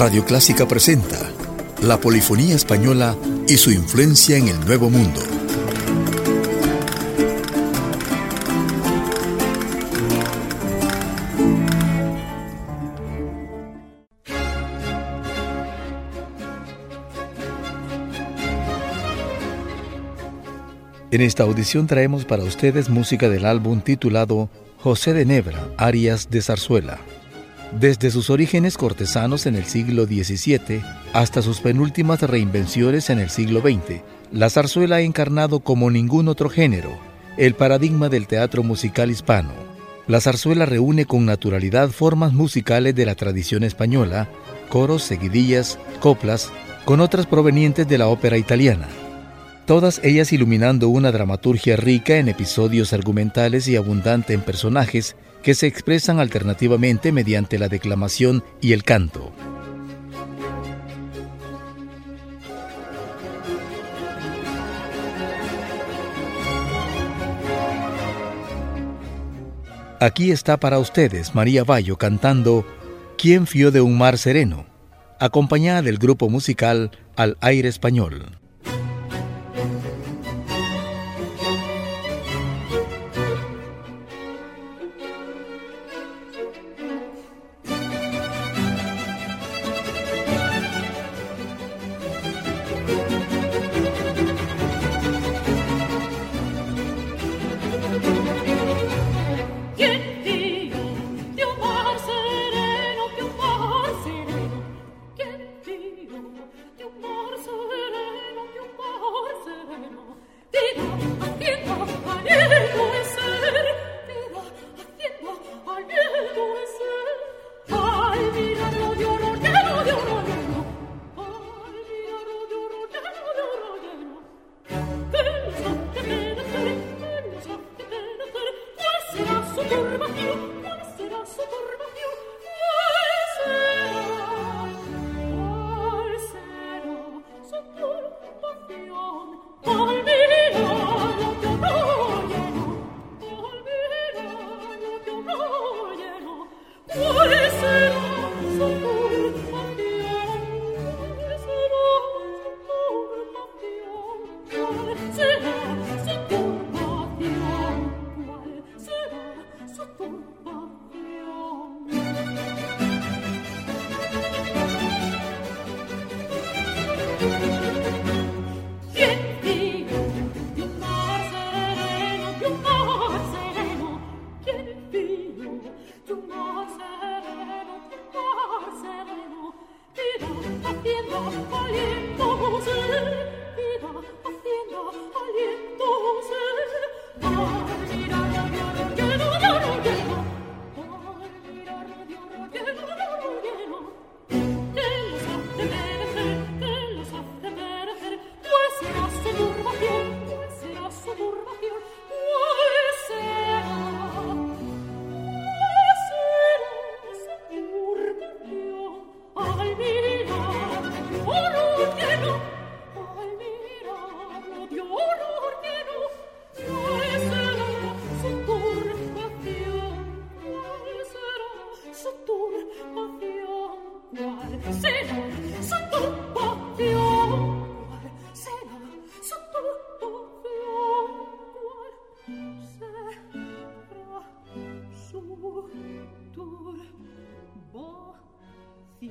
Radio Clásica presenta la polifonía española y su influencia en el Nuevo Mundo. En esta audición traemos para ustedes música del álbum titulado José de Nebra, Arias de Zarzuela. Desde sus orígenes cortesanos en el siglo XVII hasta sus penúltimas reinvenciones en el siglo XX, la zarzuela ha encarnado como ningún otro género el paradigma del teatro musical hispano. La zarzuela reúne con naturalidad formas musicales de la tradición española, coros, seguidillas, coplas, con otras provenientes de la ópera italiana todas ellas iluminando una dramaturgia rica en episodios argumentales y abundante en personajes que se expresan alternativamente mediante la declamación y el canto. Aquí está para ustedes María Bayo cantando ¿Quién fió de un mar sereno? acompañada del grupo musical Al Aire Español. turbación bo Boh, si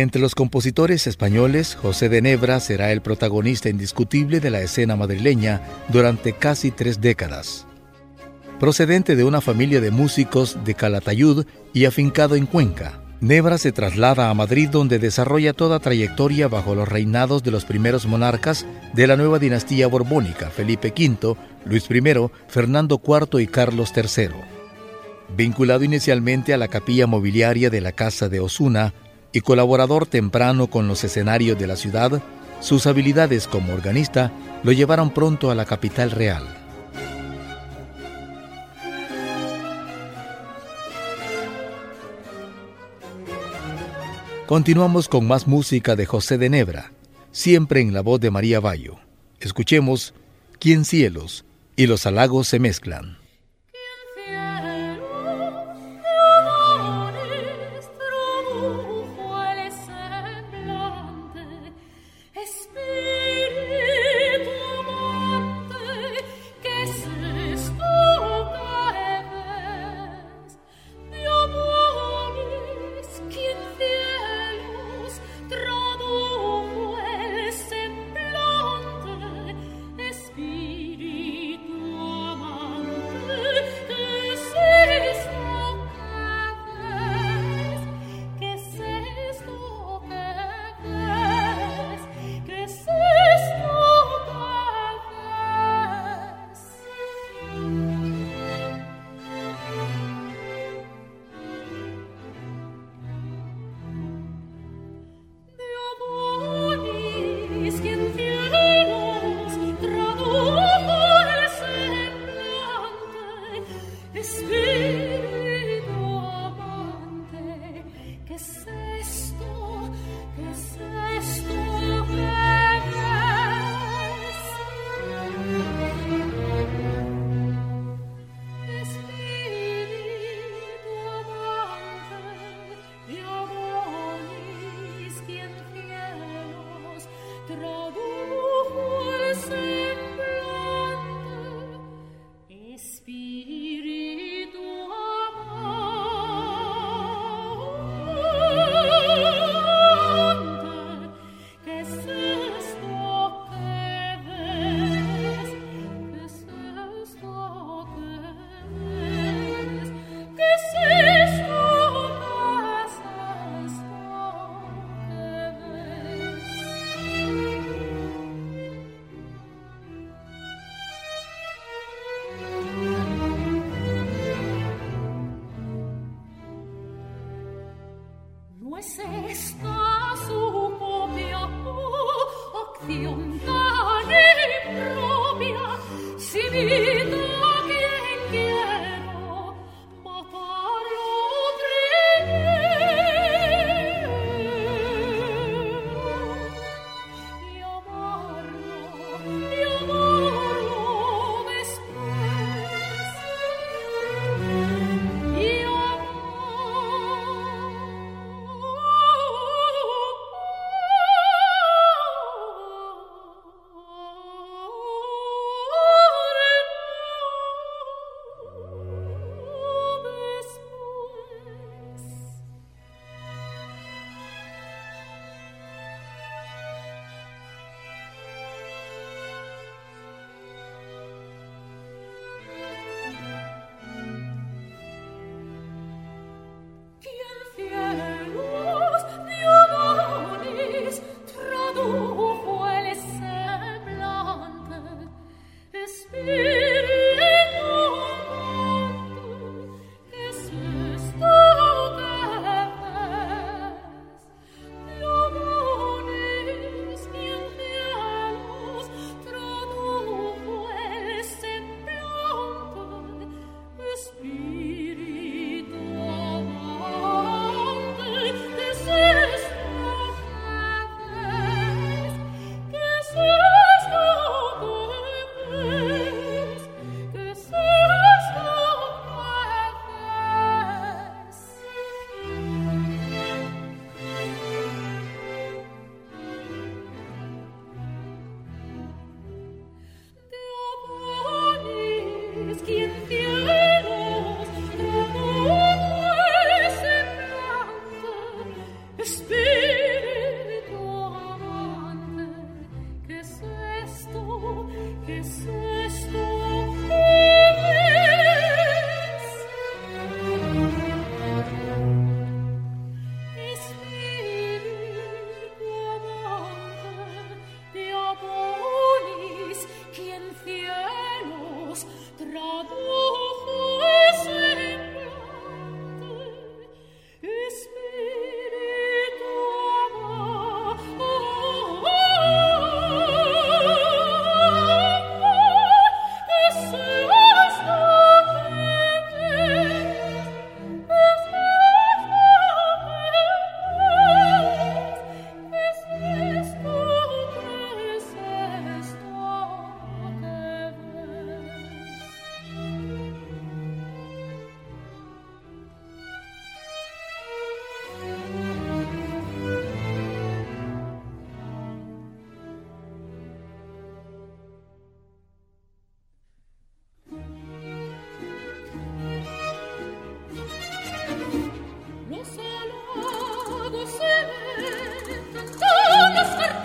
Entre los compositores españoles, José de Nebra será el protagonista indiscutible de la escena madrileña durante casi tres décadas. Procedente de una familia de músicos de Calatayud y afincado en Cuenca, Nebra se traslada a Madrid donde desarrolla toda trayectoria bajo los reinados de los primeros monarcas de la nueva dinastía borbónica, Felipe V, Luis I, Fernando IV y Carlos III. Vinculado inicialmente a la capilla mobiliaria de la Casa de Osuna, y colaborador temprano con los escenarios de la ciudad, sus habilidades como organista lo llevaron pronto a la capital real. Continuamos con más música de José de Nebra, siempre en la voz de María Bayo. Escuchemos Quien cielos y los halagos se mezclan.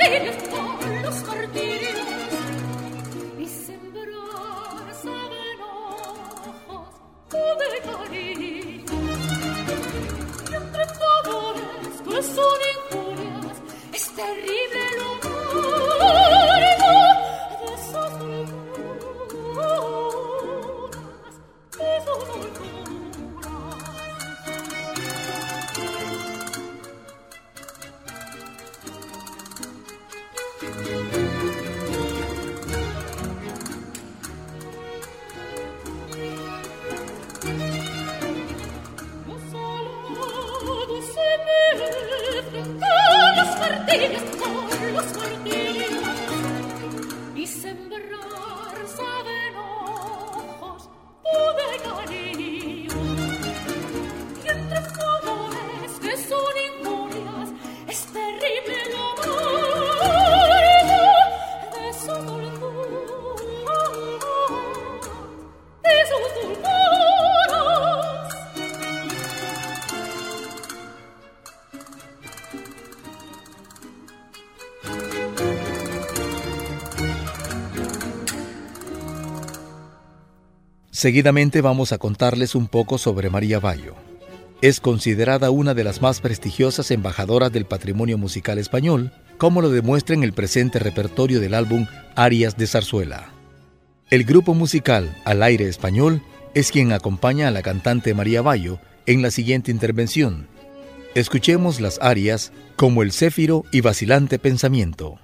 Just... Seguidamente vamos a contarles un poco sobre María Bayo. Es considerada una de las más prestigiosas embajadoras del patrimonio musical español, como lo demuestra en el presente repertorio del álbum Arias de Zarzuela. El grupo musical Al Aire Español es quien acompaña a la cantante María Bayo en la siguiente intervención. Escuchemos las arias como el céfiro y vacilante pensamiento.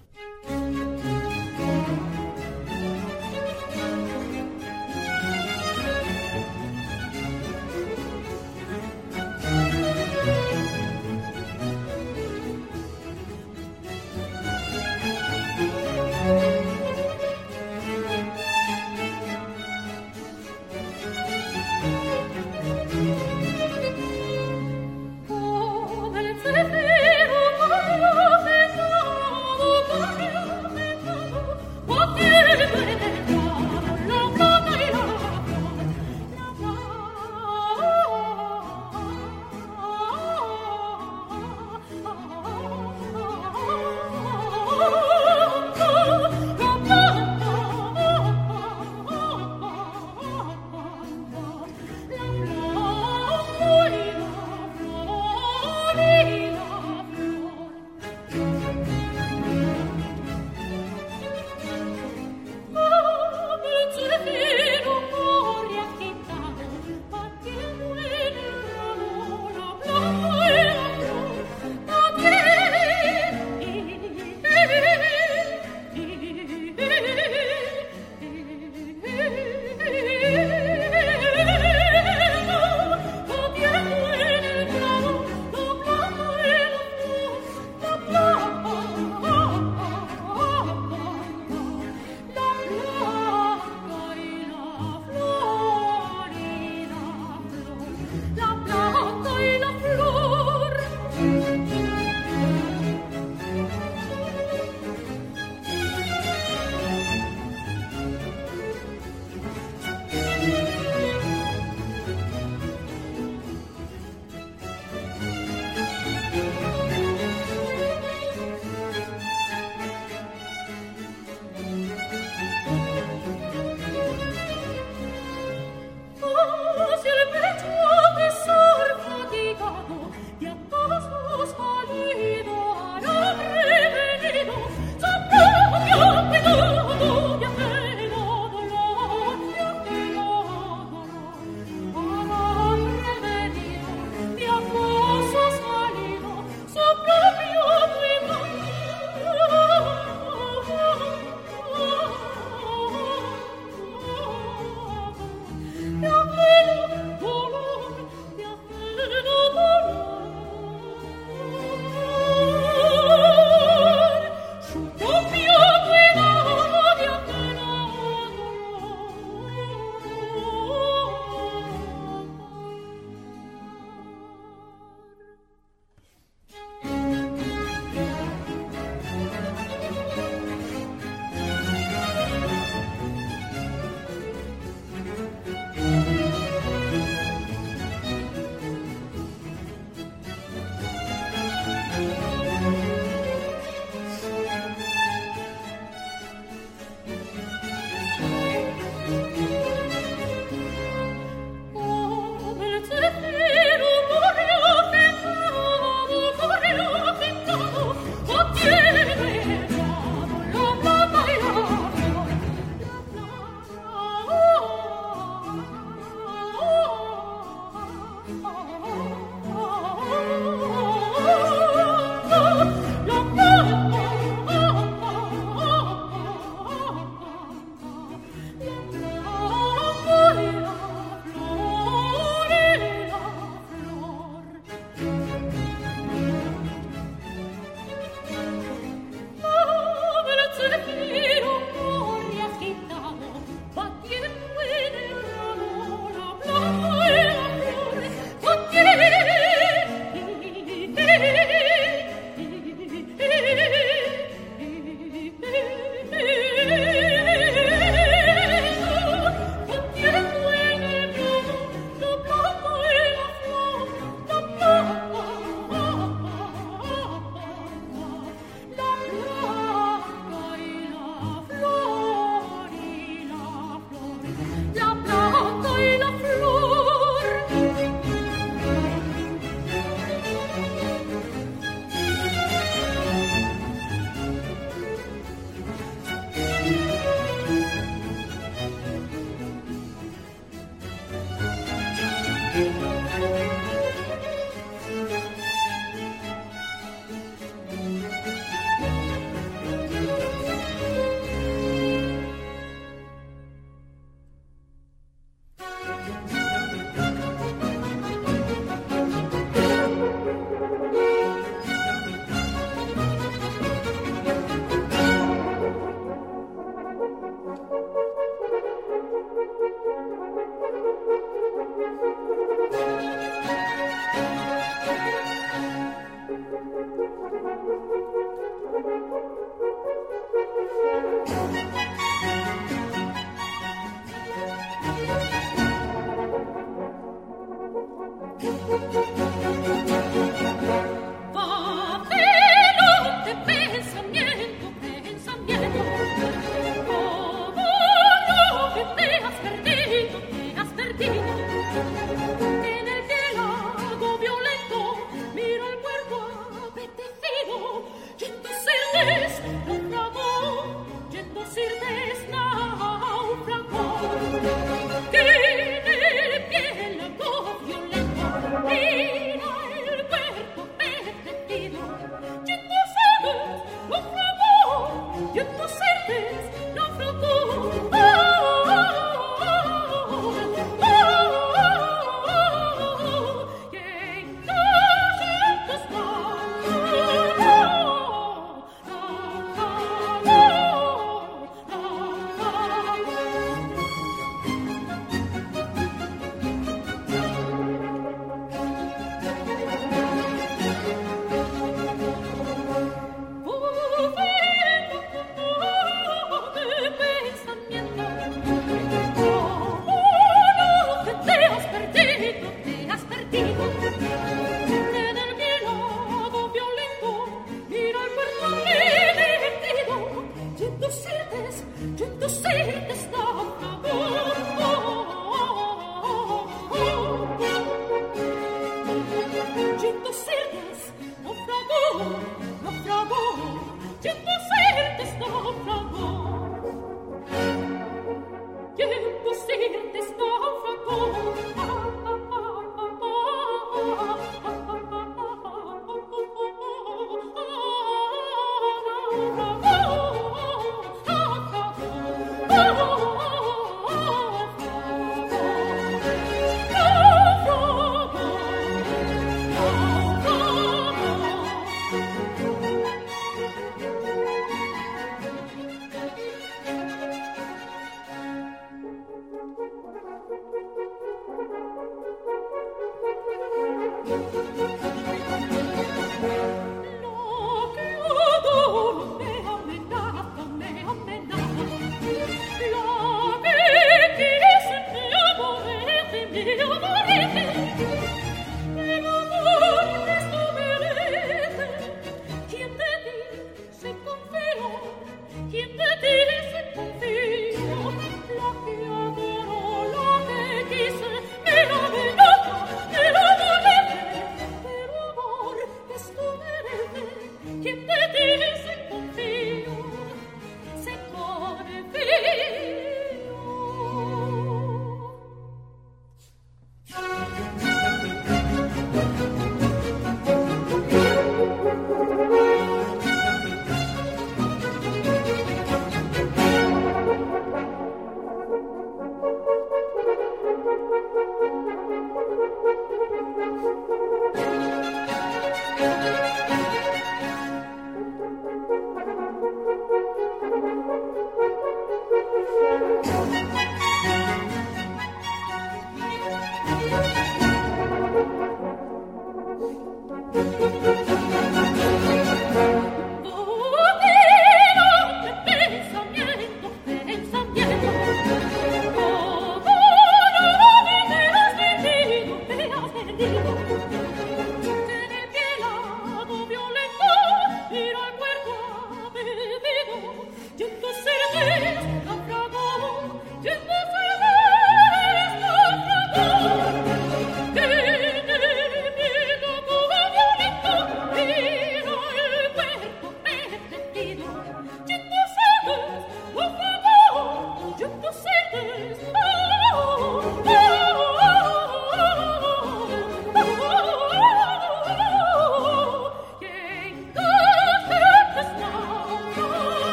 This grande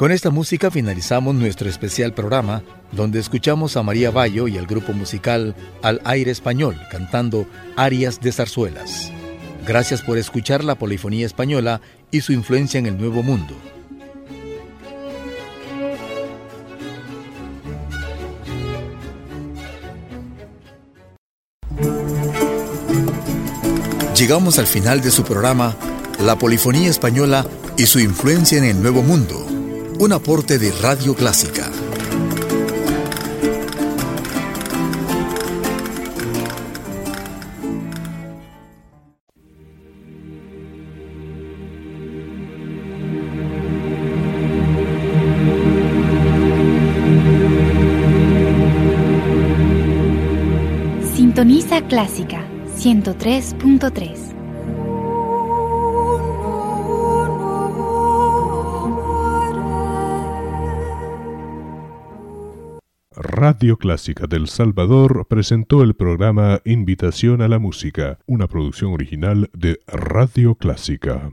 Con esta música finalizamos nuestro especial programa, donde escuchamos a María Bayo y al grupo musical Al Aire Español cantando arias de zarzuelas. Gracias por escuchar la polifonía española y su influencia en el Nuevo Mundo. Llegamos al final de su programa, La Polifonía Española y su influencia en el Nuevo Mundo, un aporte de Radio Clásica. Sintoniza Clásica 103.3. Radio Clásica del Salvador presentó el programa Invitación a la Música, una producción original de Radio Clásica.